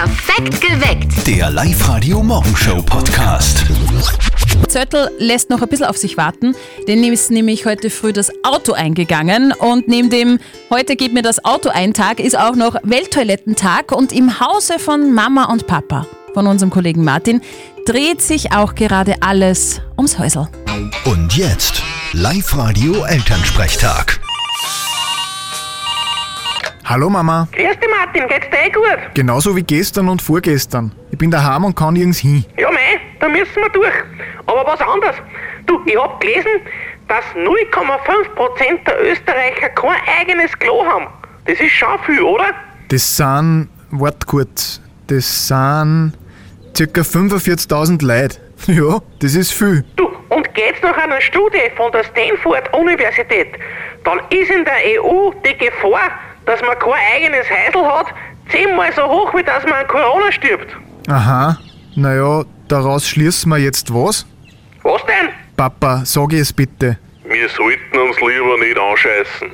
Perfekt geweckt. Der Live-Radio Morgenshow Podcast. Zöttl lässt noch ein bisschen auf sich warten, denn ihm ist nämlich heute früh das Auto eingegangen und neben dem heute geht mir das Auto ein Tag ist auch noch Welttoilettentag und im Hause von Mama und Papa, von unserem Kollegen Martin, dreht sich auch gerade alles ums Häusl. Und jetzt Live-Radio Elternsprechtag. Hallo Mama, Grüß dich Martin, geht's dir eh gut? genauso wie gestern und vorgestern. Ich bin daheim und kann nirgends hin. Ja mei, da müssen wir durch. Aber was anderes. Du, ich hab gelesen, dass 0,5% der Österreicher kein eigenes Klo haben. Das ist schon viel, oder? Das sind, wart kurz, das sind circa 45.000 Leute. Ja, das ist viel. Du, und geht's nach einer Studie von der Stanford-Universität, dann ist in der EU die Gefahr, dass man kein eigenes Häusl hat, zehnmal so hoch, wie dass man an Corona stirbt. Aha, naja, daraus schließen wir jetzt was? Was denn? Papa, sag es bitte. Wir sollten uns lieber nicht anscheißen.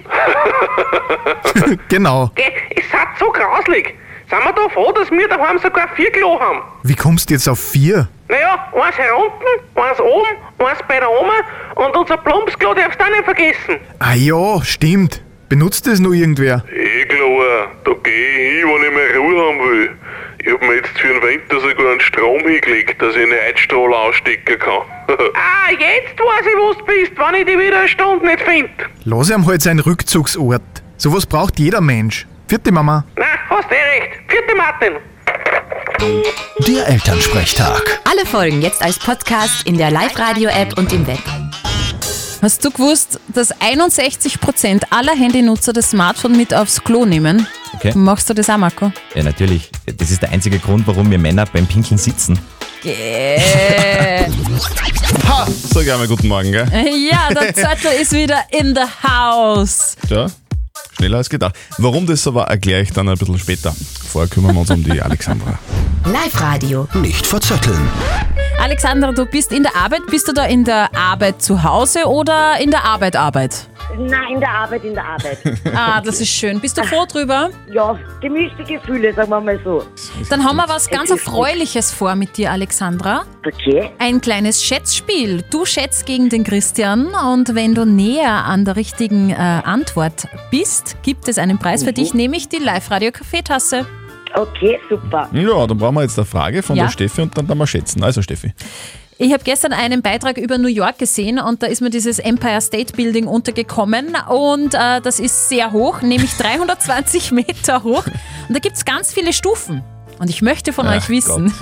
genau. Geh, es ist so grauslig. Sind wir da froh, dass wir daheim sogar vier Klo haben? Wie kommst du jetzt auf vier? Naja, eins herunten, eins oben, eins bei der Oma und unser Plumpsklo darfst du auch nicht vergessen. Ah ja, stimmt. Benutzt das nur irgendwer? eh klar, da geh ich hin, wenn ich mehr Ruhe haben will. Ich hab mir jetzt für den Winter sogar einen Strom hingelegt, dass ich eine Heizstrahl ausstecken kann. Ah, jetzt weiß ich, wo du bist, wenn ich dich wieder eine Stunde nicht finde. Lass ihm halt seinen Rückzugsort. Sowas braucht jeder Mensch. Vierte Mama. Na, hast eh recht. Vierte Martin. Der Elternsprechtag. Alle Folgen jetzt als Podcast in der Live-Radio-App und im Web. Hast du gewusst, dass 61% aller Handynutzer das Smartphone mit aufs Klo nehmen? Okay. Machst du das auch, Marco? Ja, natürlich. Das ist der einzige Grund, warum wir Männer beim Pinkeln sitzen. Gäh. Ha! Sag ich einmal guten Morgen, gell? ja, der Zöttl ist wieder in the house. Ja, schneller als gedacht. Warum das so war, erkläre ich dann ein bisschen später. Vorher kümmern wir uns um die Alexandra. Live-Radio. Nicht verzetteln. Alexandra, du bist in der Arbeit. Bist du da in der Arbeit zu Hause oder in der Arbeit Arbeit? Nein, in der Arbeit, in der Arbeit. Ah, das ist schön. Bist du froh drüber? ja, gemischte Gefühle, sagen wir mal so. Dann haben wir was ganz Erfreuliches vor mit dir, Alexandra. Okay. Ein kleines Schätzspiel. Du schätzt gegen den Christian und wenn du näher an der richtigen äh, Antwort bist, gibt es einen Preis für dich, nämlich die Live-Radio-Kaffeetasse. Okay, super. Ja, dann brauchen wir jetzt eine Frage von Ja. der Steffi und dann dann mal schätzen. Also Steffi. Ich habe gestern einen Beitrag über New York gesehen und da ist mir dieses Empire State Building untergekommen und äh, das ist sehr hoch, nämlich 320 Meter hoch und da gibt es ganz viele Stufen. Und ich möchte von Ach euch wissen,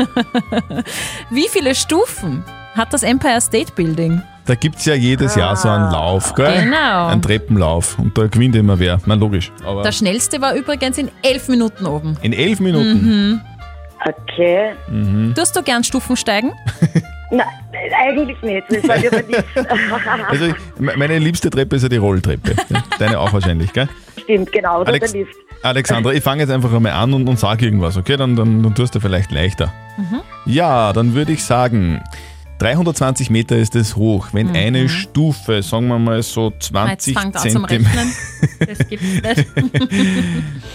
wie viele Stufen hat das Empire State Building? Da gibt es ja jedes Jahr so einen Lauf, gell? Genau. Einen Treppenlauf. Und da gewinnt immer wer. Na logisch. Aber Der schnellste war übrigens in elf Minuten oben. in elf Minuten. Okay. Tust du gern Stufen steigen? Nein, eigentlich nicht. Das war aber nicht. Also ich- meine liebste Treppe ist ja die Rolltreppe. Deine auch wahrscheinlich, gell? Stimmt, genau. Oder Alex, der Lift. Alexandra, ich fange jetzt einfach einmal an und, und sage irgendwas, okay? Dann, dann, dann tust du vielleicht leichter. Ja, dann würde ich sagen, 320 Meter ist es hoch. Wenn eine Stufe, sagen wir mal so Jetzt 20 fangt an zum Zentimeter. Rechnen. Das gibt's nicht.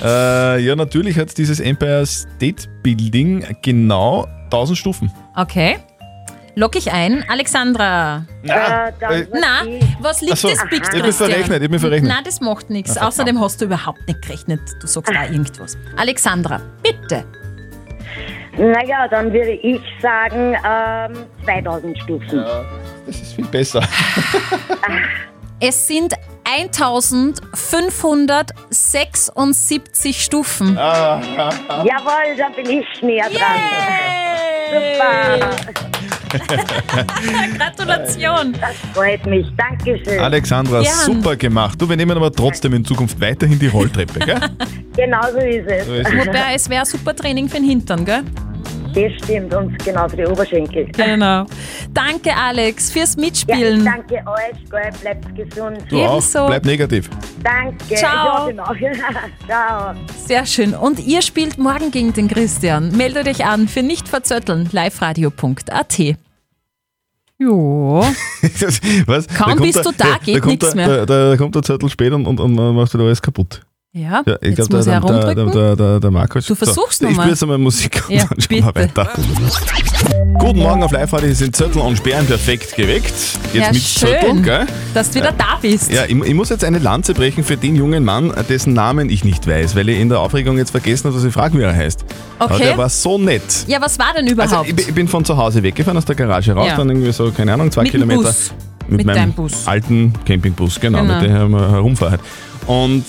Äh, ja, natürlich hat dieses Empire State Building genau 1000 Stufen. Okay. Lock ich ein. Alexandra. Äh, dann äh, Na, was was liegt so, das Big ich Christian? verrechnet, ich mich verrechnet. Nein, das macht nichts. Außerdem hast du überhaupt nicht gerechnet. Du sagst da irgendwas. Alexandra, bitte. Naja, dann würde ich sagen ähm, 2000 Stufen. Das ist viel besser. Es sind 1576 Stufen. Ah. Jawohl, dann bin ich näher dran. Super. Gratulation. Das freut mich. Dankeschön. Alexandra, Gern. super gemacht. Du, wir nehmen aber trotzdem in Zukunft weiterhin die Rolltreppe, gell? Genau so ist es. So ist es. Wobei, es wäre super Training für den Hintern, gell? Das stimmt und genau für die Oberschenkel. Genau. Danke, Alex, fürs Ja, Mitspielen. ich danke euch, bleibt gesund. Du auch. Ebenso. Bleib negativ. Danke. Ciao. Ja, genau. Ciao. Sehr schön. Und ihr spielt morgen gegen den Christian. Meldet euch an für nicht verzötteln. liveradio.at. Jo. Was? Kaum Da bist der- du da, da- geht da der- mehr. Da, da kommt der Zettel spät und, und, und dann machst du da alles kaputt. Ja, Ja, ich glaube, der, er der, der, der, der, Markus. Du versuchst so, noch Ich spiele jetzt einmal Musik und Ja, dann schauen wir weiter. Guten Morgen auf live heute sind Zettel und Sperren perfekt geweckt. Jetzt Ja, mit schön. Zettel, gell? Dass du wieder da bist. Ja, ich, ich muss jetzt eine Lanze brechen für den jungen Mann, dessen Namen ich nicht weiß, weil ich in der Aufregung jetzt vergessen habe, dass ich frage, wie er heißt. Aber Okay. der war so nett. Ja, was war denn überhaupt? Also ich, bin- ich bin von zu Hause weggefahren aus der Garage raus, Ja. dann irgendwie so, keine Ahnung, zwei Mit Kilometer. Bus. Mit meinem deinem Bus. alten Campingbus, genau, Genau. mit dem ich herumfahre. Und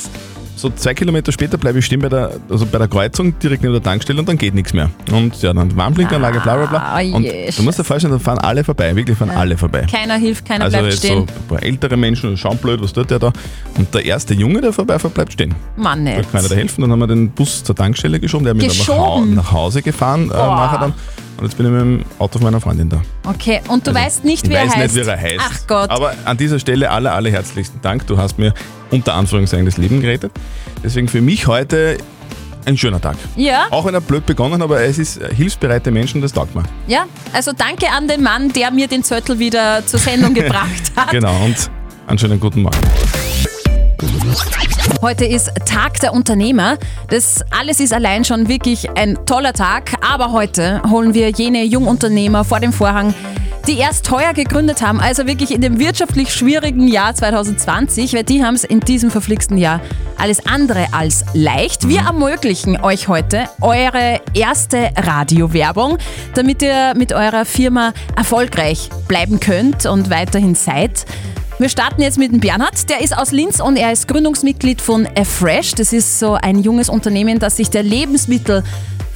so zwei Kilometer später bleibe ich stehen bei der, also bei der Kreuzung, direkt neben der Tankstelle und dann geht nichts mehr. Und ja, dann Warnblinkanlage, bla bla bla. Ah, Und je, du musst dir vorstellen, da fahren alle vorbei, wirklich fahren alle vorbei. keiner hilft, keiner Also bleibt jetzt stehen. so ein paar ältere Menschen, schauen blöd, was tut der da? Und der erste Junge, der vorbeifährt, bleibt stehen. Mann, Da nicht. kann einer da helfen, dann haben wir den Bus zur Tankstelle geschoben, der hat mich dann nach, Hause gefahren äh, nachher dann. Und jetzt bin ich mit dem Auto von meiner Freundin da. Okay, und du weißt nicht, Ich wie er weiß heißt. nicht, wie er heißt. Ach Gott. Aber an dieser Stelle aller, aller herzlichsten Dank. Du hast mir unter Anführungszeichen das Leben gerettet. Deswegen für mich heute ein schöner Tag. ja, Auch wenn er blöd begonnen hat, aber es ist hilfsbereite Menschen, das taugt mir. ja. Also danke an den Mann, der mir den Zettel wieder zur Sendung gebracht hat. Genau, und einen schönen guten Morgen. Heute ist Tag der Unternehmer. Das alles ist allein schon wirklich ein toller Tag. Aber heute holen wir jene Jungunternehmer vor den Vorhang, die erst teuer gegründet haben, also wirklich in dem wirtschaftlich schwierigen Jahr 2020, weil die haben es in diesem verflixten Jahr alles andere als leicht. Wir ermöglichen euch heute eure erste Radiowerbung, damit ihr mit eurer Firma erfolgreich bleiben könnt und weiterhin seid. Wir starten jetzt mit dem Bernhard. Der ist aus Linz und er ist Gründungsmitglied von Afresh. Das ist so ein junges Unternehmen, das sich der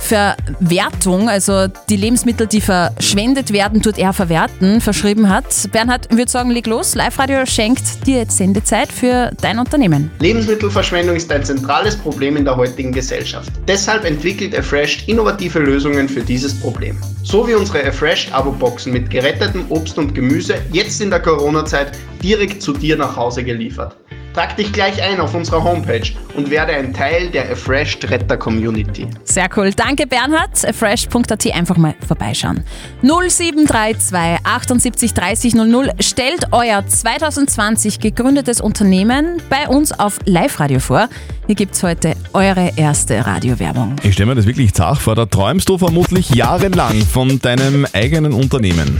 Lebensmittelverwertung, also die Lebensmittel, die verschwendet werden, tut er verwerten, verschrieben hat. Bernhard, ich würde sagen, leg los. Live-Radio schenkt dir jetzt Sendezeit für dein Unternehmen. Lebensmittelverschwendung ist ein zentrales Problem in der heutigen Gesellschaft. Deshalb entwickelt Afresh innovative Lösungen für dieses Problem. So wie unsere Afresh Abo-Boxen mit gerettetem Obst und Gemüse jetzt in der Corona-Zeit direkt zu dir nach Hause geliefert. Trag dich gleich ein auf unserer Homepage und werde ein Teil der Afresh Retter Community. Sehr cool. Danke, Bernhard. Fresh.at einfach mal vorbeischauen. 0732 78 30 00. Stellt euer 2020 gegründetes Unternehmen bei uns auf Live-Radio vor. Hier gibt's heute eure erste Radiowerbung. Ich stelle mir das wirklich zart vor, da träumst du vermutlich jahrelang von deinem eigenen Unternehmen.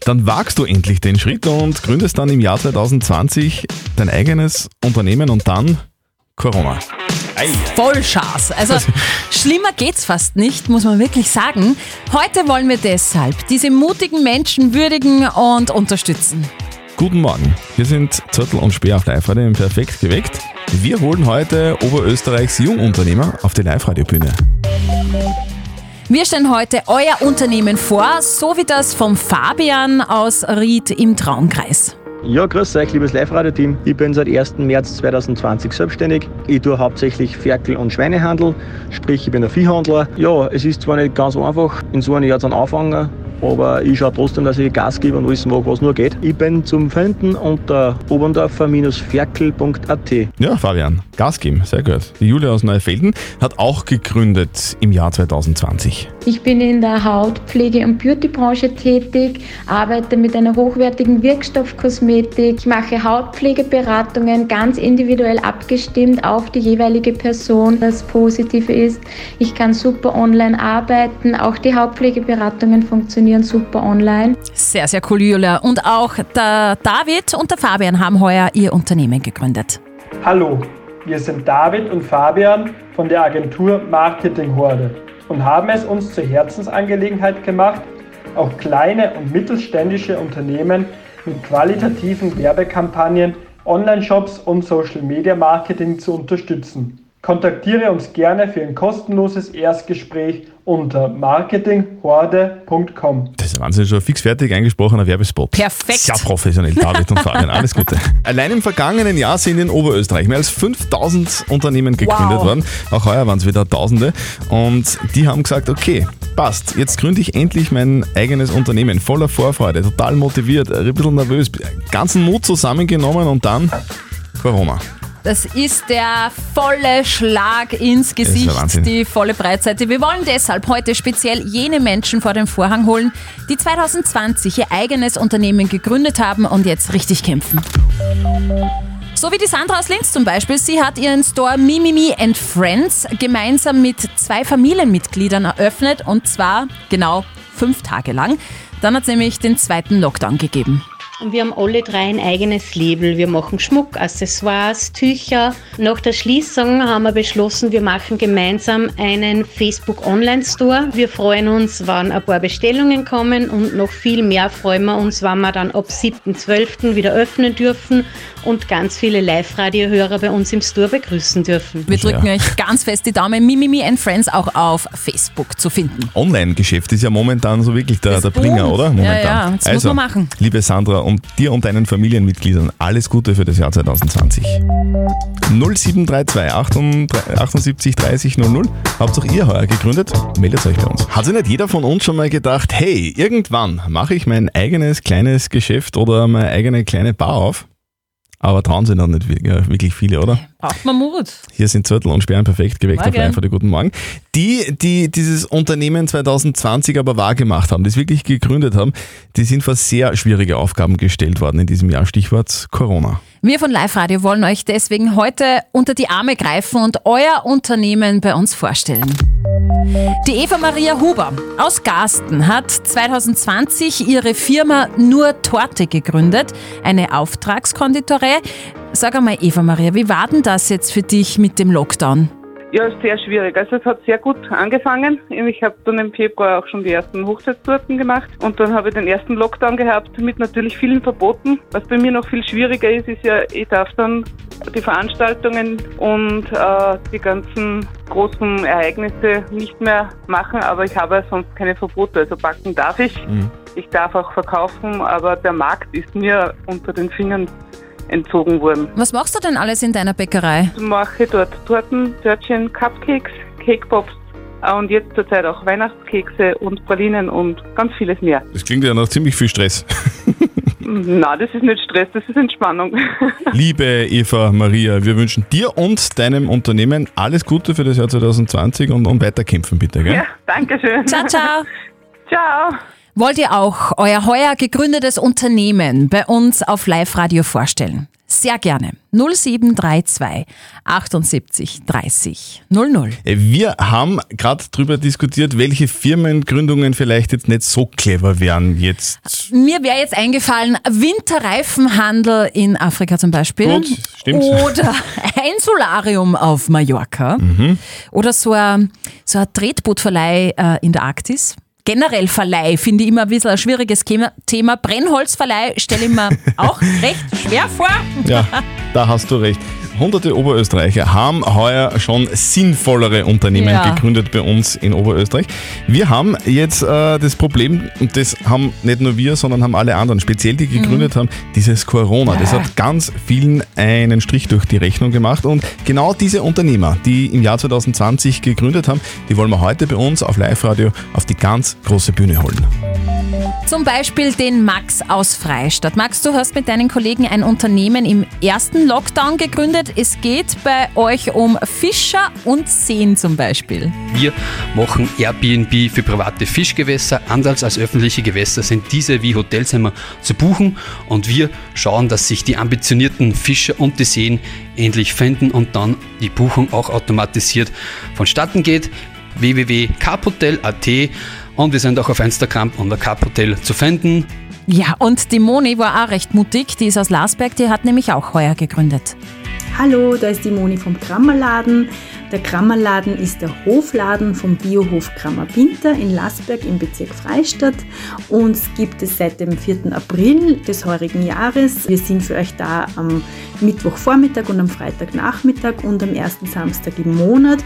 Dann wagst du endlich den Schritt und gründest dann im Jahr 2020 dein eigenes Unternehmen und dann Corona. Ei. Vollschaß. Also schlimmer geht's fast nicht, muss man wirklich sagen. Heute wollen wir deshalb diese mutigen Menschen würdigen und unterstützen. Guten Morgen, hier sind Zürtel und Speer auf Live-Radio im Perfekt geweckt. Wir holen heute Oberösterreichs Jungunternehmer auf die Live-Radio-Bühne. Wir stellen heute euer Unternehmen vor, so wie das vom Fabian aus Ried im Traumkreis. Ja, grüß euch, liebes Live-Radio-Team. Ich bin seit 1. März 2020 selbstständig. Ich tue hauptsächlich Ferkel- und Schweinehandel, sprich, ich bin ein Viehhandler. Ja, es ist zwar nicht ganz einfach, in so einem Jahr dann anfangen, aber ich schaue trotzdem, dass ich Gas gebe und alles mag, was nur geht. Ich bin zum Finden unter oberndorfer-ferkel.at. Ja, Fabian, Gas geben, sehr gut. Die Julia aus Neufelden hat auch gegründet im Jahr 2020. Ich bin in der Hautpflege- und Beautybranche tätig, arbeite mit einer hochwertigen Wirkstoffkosmetik, ich mache Hautpflegeberatungen ganz individuell abgestimmt auf die jeweilige Person. Das Positive ist, ich kann super online arbeiten, auch die Hautpflegeberatungen funktionieren super online. Sehr, sehr cool, Julia. Und auch der David und der Fabian haben heuer ihr Unternehmen gegründet. Hallo, wir sind David und Fabian von der Agentur Marketing Horde und haben es uns zur Herzensangelegenheit gemacht, auch kleine und mittelständische Unternehmen mit qualitativen Werbekampagnen, Online-Shops und Social-Media-Marketing zu unterstützen. Kontaktiere uns gerne für ein kostenloses Erstgespräch unter marketinghorde.com. Das ist Wahnsinn, schon fix fertig eingesprochener Werbespot. Perfekt. Sehr professionell, David und Fabian, alles Gute. Allein im vergangenen Jahr sind in Oberösterreich mehr als 5000 Unternehmen gegründet Wow. worden. Auch heuer waren es wieder Tausende. Und die haben gesagt, okay, passt, jetzt gründe ich endlich mein eigenes Unternehmen. Voller Vorfreude, total motiviert, ein bisschen nervös, ganzen Mut zusammengenommen und dann Corona. Das ist der volle Schlag ins Gesicht, die volle Breitseite. Wir wollen deshalb heute speziell jene Menschen vor den Vorhang holen, die 2020 ihr eigenes Unternehmen gegründet haben und jetzt richtig kämpfen. So wie die Sandra aus Linz zum Beispiel. Sie hat ihren Store Mimimi and Friends gemeinsam mit zwei Familienmitgliedern eröffnet und zwar genau fünf Tage lang. Dann hat es nämlich den zweiten Lockdown gegeben. Und wir haben alle drei ein eigenes Label. Wir machen Schmuck, Accessoires, Tücher. Nach der Schließung haben wir beschlossen, wir machen gemeinsam einen Facebook Online Store. Wir freuen uns, wenn ein paar Bestellungen kommen und noch viel mehr freuen wir uns, wenn wir dann ab 7.12. wieder öffnen dürfen und ganz viele Live-Radio-Hörer bei uns im Store begrüßen dürfen. Wir drücken Ja. euch ganz fest die Daumen. Mimimi and Friends auch auf Facebook zu finden. Online-Geschäft ist ja momentan so wirklich der, der Bringer, oder? Ja, Momentan. ja, das muss also, man machen. Liebe Sandra, und dir und deinen Familienmitgliedern alles Gute für das Jahr 2020. 0732 78 30 00. Habt auch ihr heuer gegründet? Meldet euch bei uns. Hat sich nicht jeder von uns schon mal gedacht, hey, irgendwann mache ich mein eigenes kleines Geschäft oder meine eigene kleine Bar auf? Aber trauen sich noch nicht wirklich viele, oder? Braucht man Mut. Hier sind Zettel und Sperren perfekt geweckt auf Morgen. live guten Morgen. Die, die dieses Unternehmen 2020 aber wahrgemacht haben, das wirklich gegründet haben, die sind vor sehr schwierige Aufgaben gestellt worden in diesem Jahr. Stichwort Corona. Wir von Live Radio wollen euch deswegen heute unter die Arme greifen und euer Unternehmen bei uns vorstellen. Die Eva Maria Huber aus Garsten hat 2020 ihre Firma Nur Torte gegründet, eine Auftragskonditorei. Sag einmal, Eva Maria, wie war denn das jetzt für dich mit dem Lockdown? Ja, ist sehr schwierig. Also es hat sehr gut angefangen. Ich habe dann im Februar auch schon die ersten Hochzeitstorten gemacht und dann habe ich den ersten Lockdown gehabt mit natürlich vielen Verboten. Was bei mir noch viel schwieriger ist, ist ja, ich darf dann die Veranstaltungen und äh, die ganzen großen Ereignisse nicht mehr machen, aber ich habe sonst keine Verbote. Also backen darf ich. Ich darf auch verkaufen, aber der Markt ist mir unter den Fingern entzogen worden. Was machst du denn alles in deiner Bäckerei? Ich mache dort Torten, Törtchen, Cupcakes, Cake Pops äh, und jetzt zurzeit auch Weihnachtskekse und Pralinen und ganz vieles mehr. Das klingt ja nach ziemlich viel Stress. Na, das ist nicht Stress, das ist Entspannung. Liebe Eva Maria, wir wünschen dir und deinem Unternehmen alles Gute für das Jahr 2020 und, und weiterkämpfen bitte, gell? Ja, danke schön. Ciao, ciao. Ciao. Wollt ihr auch euer heuer gegründetes Unternehmen bei uns auf Live Radio vorstellen? Sehr gerne. 0732 78 30 00. Wir haben gerade darüber diskutiert, welche Firmengründungen vielleicht jetzt nicht so clever wären jetzt. Mir wäre jetzt eingefallen, Winterreifenhandel in Afrika zum Beispiel. Gut, stimmt. Oder ein Solarium auf Mallorca. Mhm. Oder so ein, so ein Tretbootverleih äh, in der Arktis. Generell Verleih finde ich immer ein bisschen ein schwieriges Thema. Brennholzverleih stelle ich mir auch recht schwer vor. Ja, da hast du recht. Hunderte Oberösterreicher haben heuer schon sinnvollere Unternehmen Ja. gegründet bei uns in Oberösterreich. Wir haben jetzt äh, das Problem, und das haben nicht nur wir, sondern haben alle anderen, speziell die gegründet haben, dieses Corona. Das hat ganz vielen einen Strich durch die Rechnung gemacht. Und genau diese Unternehmer, die im Jahr 2020 gegründet haben, die wollen wir heute bei uns auf Live-Radio auf die ganz große Bühne holen. Zum Beispiel den Max aus Freistadt. Max, du hast mit deinen Kollegen ein Unternehmen im ersten Lockdown gegründet. Es geht bei euch um Fischer und Seen zum Beispiel. Wir machen Airbnb für private Fischgewässer. Anders als öffentliche Gewässer sind diese wie Hotelzimmer zu buchen und wir schauen, dass sich die ambitionierten Fischer und die Seen endlich finden und dann die Buchung auch automatisiert vonstatten geht. www.carphotel.at und wir sind auch auf Instagram unter Carphotel zu finden. Ja, und die Moni war auch recht mutig. Die ist aus Lasberg, die hat nämlich auch heuer gegründet. Hallo, da ist die Moni vom Krammerladen. Der Krammerladen ist der Hofladen vom Biohof Krammer Pinter in Lasberg im Bezirk Freistadt. Uns gibt es seit dem 4. April des heurigen Jahres. Wir sind für euch da am Mittwochvormittag und am Freitagnachmittag und am ersten Samstag im Monat.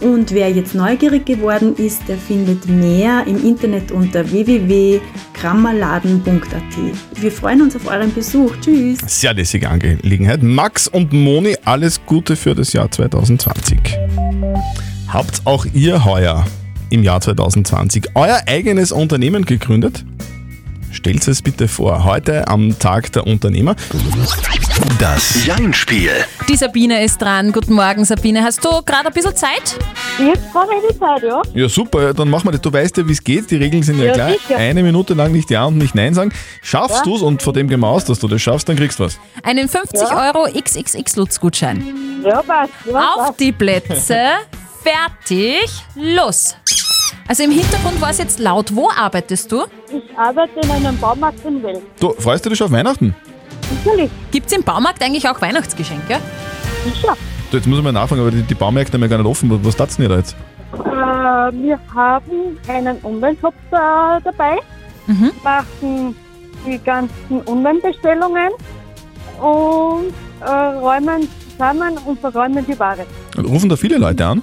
Und wer jetzt neugierig geworden ist, der findet mehr im Internet unter www.krammerladen.at. Wir freuen uns auf euren Besuch. Tschüss! Sehr lässige Angelegenheit. Max und Moni, alles Gute für das Jahr 2020. Habt auch ihr heuer im Jahr 2020 euer eigenes Unternehmen gegründet? Stellt es bitte vor, heute am Tag der Unternehmer. Das Jein-Spiel. Die Sabine ist dran. Guten Morgen, Sabine. Hast du gerade ein bisschen Zeit? Jetzt habe ich die Zeit, ja. Ja, super, ja, dann machen wir das. Du weißt ja, wie es geht. Die Regeln sind ja, Ja, klar. sicher. Eine Minute lang nicht Ja und nicht Nein sagen. Schaffst Ja. du's und von dem gehen wir aus, dass du das schaffst, dann kriegst du was. Einen 50 Euro XXX-Lutz-Gutschein. Ja, passt. Ja, Auf passt. die Plätze. Fertig. Los. Also im Hintergrund war es jetzt laut. Wo arbeitest du? Ich arbeite in einem Baumarkt in Wels. Du, freust du dich schon auf Weihnachten? Natürlich. Gibt es im Baumarkt eigentlich auch Weihnachtsgeschenke? Sicher. Du, jetzt muss ich mal nachfragen, aber die, die Baumärkte haben ja gar nicht offen. Was- tat's denn da jetzt? Äh, wir haben einen Online-Shop da, dabei, Mhm. machen die ganzen Online-Bestellungen und äh, räumen zusammen und verräumen die Ware. Rufen da viele Leute an?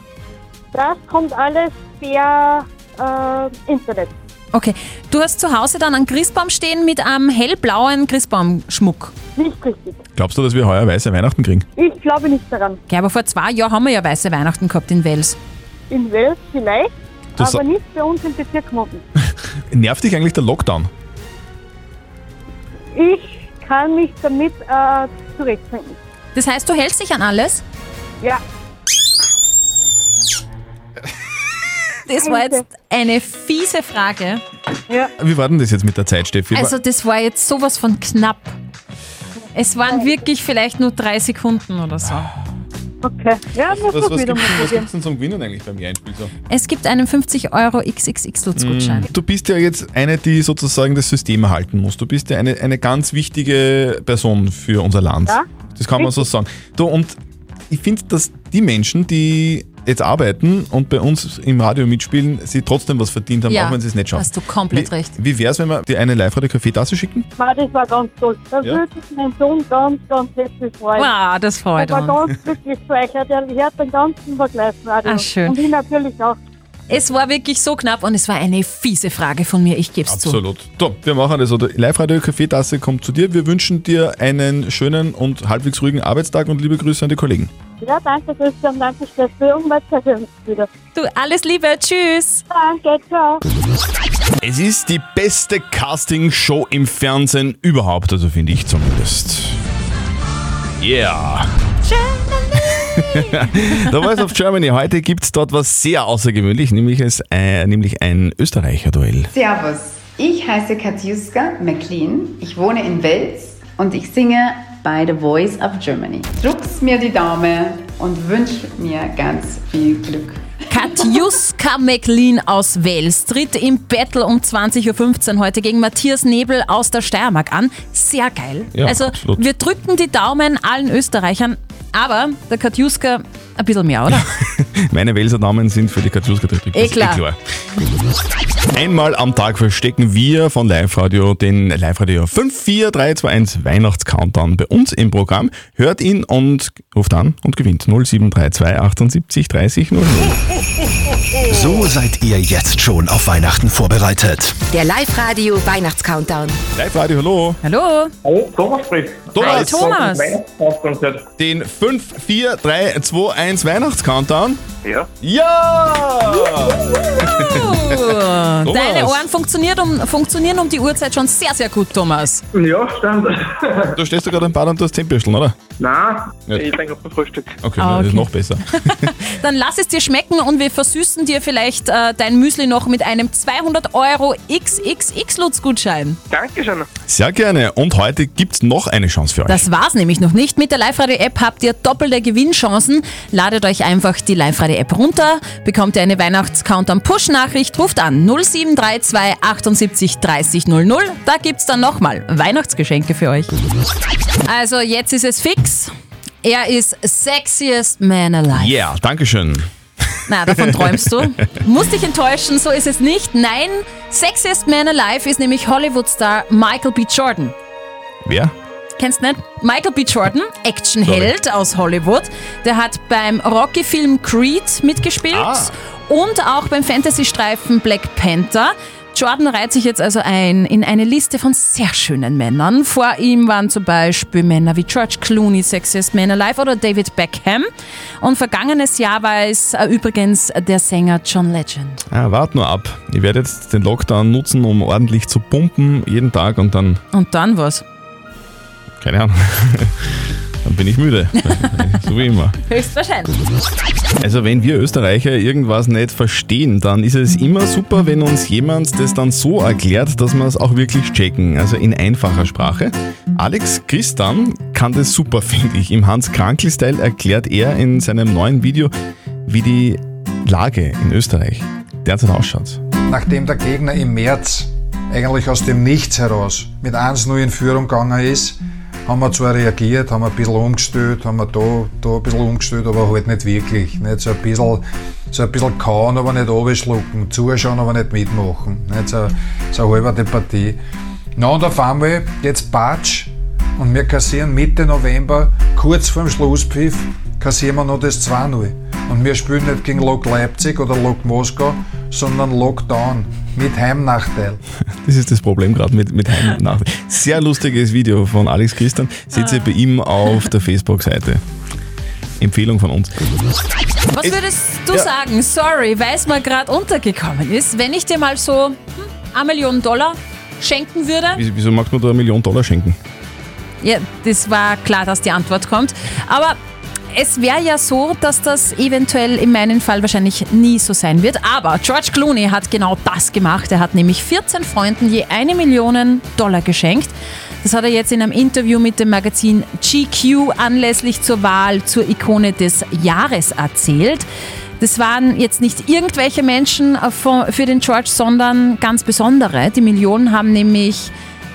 Das kommt alles per äh, Internet. Okay. Du hast zu Hause dann einen Christbaum stehen mit einem hellblauen Christbaumschmuck. Nicht richtig. Glaubst du, dass wir heuer weiße Weihnachten kriegen? Ich glaube nicht daran. Ja, aber vor zwei Jahren haben wir ja weiße Weihnachten gehabt in Wels. In Wels vielleicht, Du sa- aber nicht bei uns im Bezirk Motten. Nervt dich eigentlich der Lockdown? Ich kann mich damit äh, zurechtfinden. Das heißt, du hältst dich an alles? Ja. Das war jetzt eine fiese Frage. Ja. Wie war denn das jetzt mit der Zeit, Steffi? Also das war jetzt sowas von knapp. Es waren wirklich vielleicht nur drei Sekunden oder so. Okay. Ja, muss was, man was wieder gibt mal was gibt's denn zum Gewinnen eigentlich beim Jeinspiel so? Es gibt einen 50 Euro XXX-Lutz-Gutschein. Du bist ja jetzt eine, die sozusagen das System erhalten muss. Du bist ja eine, eine ganz wichtige Person für unser Land. Ja, Das kann man so sagen. Du, und ich finde, dass die Menschen, die jetzt arbeiten und bei uns im Radio mitspielen, sie trotzdem was verdient haben, Ja, auch wenn sie es nicht schaffen. hast du komplett wie, recht. Wie wäre es, wenn wir dir eine Live-Radio-Kaffeetasse schicken? Ma, das war ganz toll. Da Ja? würde sich mein Sohn ganz, ganz herzlich freuen. Ah, das freut Er war uns. ganz glücklich zu euch. Er hört den ganzen Vergleich Radio. Ah, schön. Und ich natürlich auch. Es war wirklich so knapp und es war eine fiese Frage von mir, ich gebe es zu. Absolut. So, wir machen das. Oder Live-Radio-Kaffeetasse kommt zu dir. Wir wünschen dir einen schönen und halbwegs ruhigen Arbeitstag und liebe Grüße an die Kollegen. Ja, danke, Christian. Danke, Steffi. Und uns wieder. Du, alles Liebe, tschüss. Danke, ciao. Es ist die beste Casting-Show im Fernsehen überhaupt, also finde ich zumindest. Yeah. da war es auf Germany. Heute gibt es dort was sehr außergewöhnlich, nämlich, es, äh, nämlich ein Österreicher-Duell. Servus, ich heiße Katjuska McLean, ich wohne in Wels und ich singe bei The Voice of Germany. Druck's mir die Daumen und wünsch mir ganz viel Glück. Katjuska McLean aus Wels tritt im Battle um 20.15 Uhr heute gegen Matthias Nebel aus der Steiermark an. Sehr geil. Ja, also absolut. wir drücken die Daumen allen Österreichern, aber der Katjuska ein bisschen mehr, oder? Meine Welser Namen sind für die Katjuska gedrückt. Eh klar. Einmal am Tag verstecken wir von Live Radio den Live Radio 54321 Weihnachts-Countdown bei uns im Programm. Hört ihn und ruft an und gewinnt 0732 78 30 00. So seid ihr jetzt schon auf Weihnachten vorbereitet. Der Live-Radio Weihnachts-Countdown. Live Radio, hallo. Hallo. Hallo, Thomas spricht. Thomas. Thomas. Den 5, 4, 3, 2, 1 Weihnachts-Countdown. Ja. Ja! Deine Ohren funktionieren um, funktionieren um die Uhrzeit schon sehr, sehr gut, Thomas. Ja, stimmt. Du stehst ja gerade im Bad und du hast Zähnbürsteln, oder? Nein, Ja. ich denke auf dem Frühstück. Okay, Ah, das ist okay. noch besser. Dann lass es dir schmecken und wir versüßen dir vielleicht äh, dein Müsli noch mit einem 200 Euro XXX-Lutz-Gutschein. Dankeschön. Sehr gerne. Und heute gibt es noch eine Chance für euch. Das war's nämlich noch nicht. Mit der Live-Radio-App habt ihr doppelte Gewinnchancen. Ladet euch einfach die Live-Radio-App runter, bekommt ihr eine Weihnachts-Countdown-Push-Nachricht, ruft an 0732 78 30 00. Da gibt's dann nochmal Weihnachtsgeschenke für euch. Also jetzt ist es fix. Er ist Sexiest Man Alive. Yeah, Dankeschön. Na, davon träumst du. Musst dich enttäuschen, so ist es nicht. Nein, Sexiest Man Alive ist nämlich Hollywood-Star Michael B. Jordan. Wer? Kennst nicht? Michael B. Jordan, Actionheld aus Hollywood. Der hat beim Rocky-Film Creed mitgespielt Ah. und auch beim Fantasy-Streifen Black Panther. Jordan reiht sich jetzt also ein in eine Liste von sehr schönen Männern. Vor ihm waren zum Beispiel Männer wie George Clooney, Sexiest Man Alive oder David Beckham. Und vergangenes Jahr war es äh, übrigens der Sänger John Legend. Ja, wart nur ab. Ich werde jetzt den Lockdown nutzen, um ordentlich zu pumpen jeden Tag und dann, Und dann was? Keine Ahnung, dann bin ich müde. so wie immer. Höchstwahrscheinlich. Also wenn wir Österreicher irgendwas nicht verstehen, dann ist es immer super, wenn uns jemand das dann so erklärt, dass wir es auch wirklich checken, also in einfacher Sprache. Alex Christan kann das super, finde ich. Im Hans-Krankl-Style erklärt er in seinem neuen Video, wie die Lage in Österreich derzeit ausschaut. Nachdem der Gegner im März eigentlich aus dem Nichts heraus mit 1-0 in Führung gegangen ist, haben wir zwar reagiert, haben ein bisschen umgestellt, haben wir da, da ein bisschen umgestellt, aber halt nicht wirklich. Nicht so ein bisschen, so ein bisschen kauen, aber nicht runterschlucken, zuschauen, aber nicht mitmachen. Nicht so, so eine halbe Partie. Na und auf einmal jetzt Batsch und wir kassieren Mitte November, kurz vorm Schlusspfiff, kassieren wir noch das 2-0. Und wir spielen nicht gegen Lok Leipzig oder Lok Moskau, sondern Lockdown mit Heimnachteil. Das ist das Problem gerade mit, mit Heimnach. Sehr lustiges Video von Alex Christian. Seht ihr bei ihm auf der Facebook-Seite. Empfehlung von uns. Was Es- würdest du Ja. sagen, sorry, weil es mir gerade untergekommen ist, wenn ich dir mal so hm, eine Million Dollar schenken würde? Wieso, wieso magst du mir da eine Million Dollar schenken? Ja, das war klar, dass die Antwort kommt. Aber es wäre ja so, dass das eventuell in meinem Fall wahrscheinlich nie so sein wird. Aber George Clooney hat genau das gemacht. Er hat nämlich 14 Freunden je eine Million Dollar geschenkt. Das hat er jetzt in einem Interview mit dem Magazin GQ anlässlich zur Wahl zur Ikone des Jahres erzählt. Das waren jetzt nicht irgendwelche Menschen äh, für den George, sondern ganz besondere. Die Millionen haben nämlich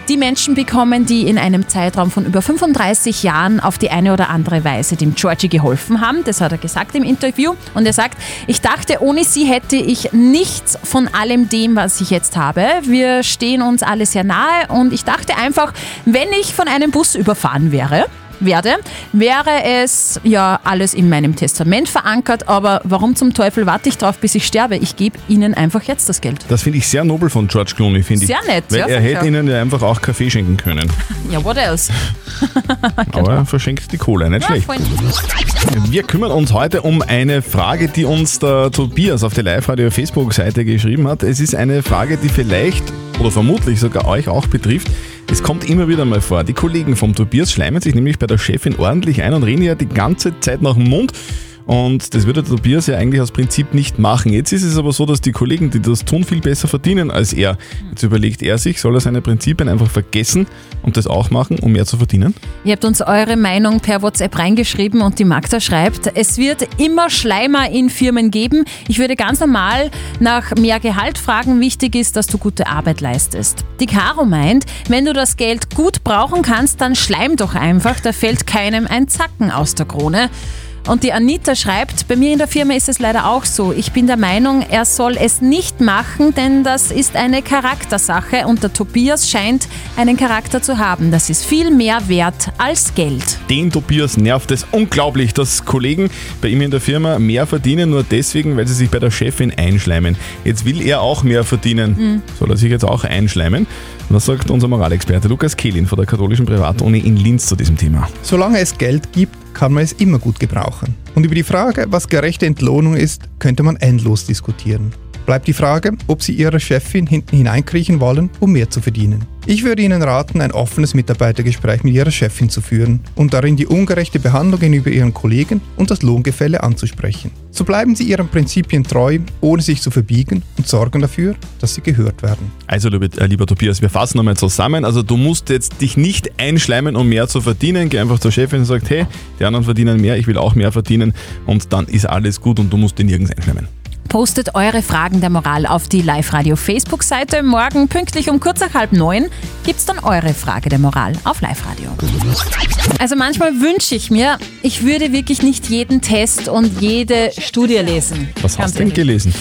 die Menschen bekommen, die in einem Zeitraum von über 35 Jahren auf die eine oder andere Weise dem Georgie geholfen haben. Das hat er gesagt im Interview. Und er sagt, ich dachte, ohne sie hätte ich nichts von allem dem, was ich jetzt habe. Wir stehen uns alle sehr nahe und ich dachte einfach, wenn ich von einem Bus überfahren wäre, werde, wäre es ja alles in meinem Testament verankert, aber warum zum Teufel warte ich drauf, bis ich sterbe? Ich gebe ihnen einfach jetzt das Geld. Das finde ich sehr nobel von George Clooney, finde ich. Sehr nett, Weil ja, er hätte auch. ihnen ja einfach auch Kaffee schenken können. Ja, what else? Aber er verschenkt die Kohle, nicht schlecht. Wir kümmern uns heute um eine Frage, die uns der Tobias auf der Live-Radio-Facebook-Seite geschrieben hat. Es ist eine Frage, die vielleicht oder vermutlich sogar euch auch betrifft. Es kommt immer wieder mal vor. Die Kollegen vom Tobias schleimen sich nämlich bei der Chefin ordentlich ein und reden ja die ganze Zeit nach dem Mund. Und das würde der Tobias ja eigentlich aus Prinzip nicht machen. Jetzt ist es aber so, dass die Kollegen, die das tun, viel besser verdienen als er. Jetzt überlegt er sich, soll er seine Prinzipien einfach vergessen und das auch machen, um mehr zu verdienen? Ihr habt uns eure Meinung per WhatsApp reingeschrieben und die Magda schreibt, es wird immer Schleimer in Firmen geben. Ich würde ganz normal nach mehr Gehalt fragen. Wichtig ist, dass du gute Arbeit leistest. Die Caro meint, wenn du das Geld gut brauchen kannst, dann schleim doch einfach. Da fällt keinem ein Zacken aus der Krone. Und die Anita schreibt, bei mir in der Firma ist es leider auch so. Ich bin der Meinung, er soll es nicht machen, denn das ist eine Charaktersache und der Tobias scheint einen Charakter zu haben. Das ist viel mehr wert als Geld. Den Tobias nervt es unglaublich, dass Kollegen bei ihm in der Firma mehr verdienen, nur deswegen, weil sie sich bei der Chefin einschleimen. Jetzt will er auch mehr verdienen. Mhm. Soll er sich jetzt auch einschleimen? Was sagt unser Moralexperte Lukas Kehlin von der katholischen Privatuni in Linz zu diesem Thema? Solange es Geld gibt, kann man es immer gut gebrauchen. Und über die Frage, was gerechte Entlohnung ist, könnte man endlos diskutieren. Bleibt die Frage, ob Sie Ihrer Chefin hinten hineinkriechen wollen, um mehr zu verdienen. Ich würde Ihnen raten, ein offenes Mitarbeitergespräch mit Ihrer Chefin zu führen und darin die ungerechte Behandlung gegenüber Ihren Kollegen und das Lohngefälle anzusprechen. So bleiben Sie Ihren Prinzipien treu, ohne sich zu verbiegen und sorgen dafür, dass Sie gehört werden. Also, lieber, äh, lieber Tobias, wir fassen nochmal zusammen. Also, du musst jetzt dich nicht einschleimen, um mehr zu verdienen. Geh einfach zur Chefin und sag, hey, die anderen verdienen mehr, ich will auch mehr verdienen. Und dann ist alles gut und du musst dich nirgends einschleimen. Postet eure Fragen der Moral auf die Live-Radio Facebook-Seite. Morgen pünktlich um kurz nach halb neun gibt's dann eure Frage der Moral auf Live-Radio. Also manchmal wünsche ich mir, ich würde wirklich nicht jeden Test und jede Studie lesen. Was hast du denn gelesen?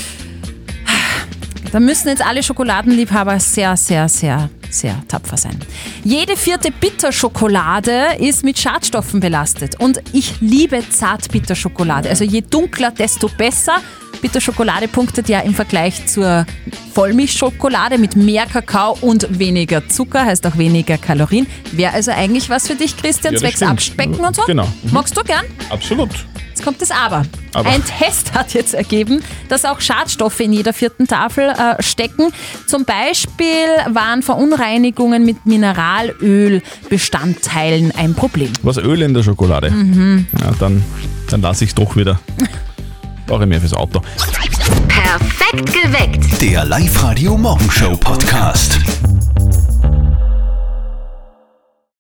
Da müssen jetzt alle Schokoladenliebhaber sehr, sehr, sehr sehr tapfer sein. Jede vierte Bitterschokolade ist mit Schadstoffen belastet. Und ich liebe Zartbitterschokolade. Also je dunkler, desto besser. Bitterschokolade punktet ja im Vergleich zur Vollmilchschokolade mit mehr Kakao und weniger Zucker, heißt auch weniger Kalorien. Wäre also eigentlich was für dich, Christian, Ja, zwecks stimmt. Abspecken und so? Genau. Mhm. Magst du gern? Absolut. Jetzt kommt das Aber. Aber. Ein Test hat jetzt ergeben, dass auch Schadstoffe in jeder vierten Tafel äh, stecken. Zum Beispiel waren Verunreinigungen mit Mineralölbestandteilen ein Problem. Was Öl in der Schokolade? Mhm. Ja, dann, dann lasse ich es doch wieder. Brauche ich mehr fürs Auto. Perfekt geweckt. Der Live-Radio Morgenshow Podcast.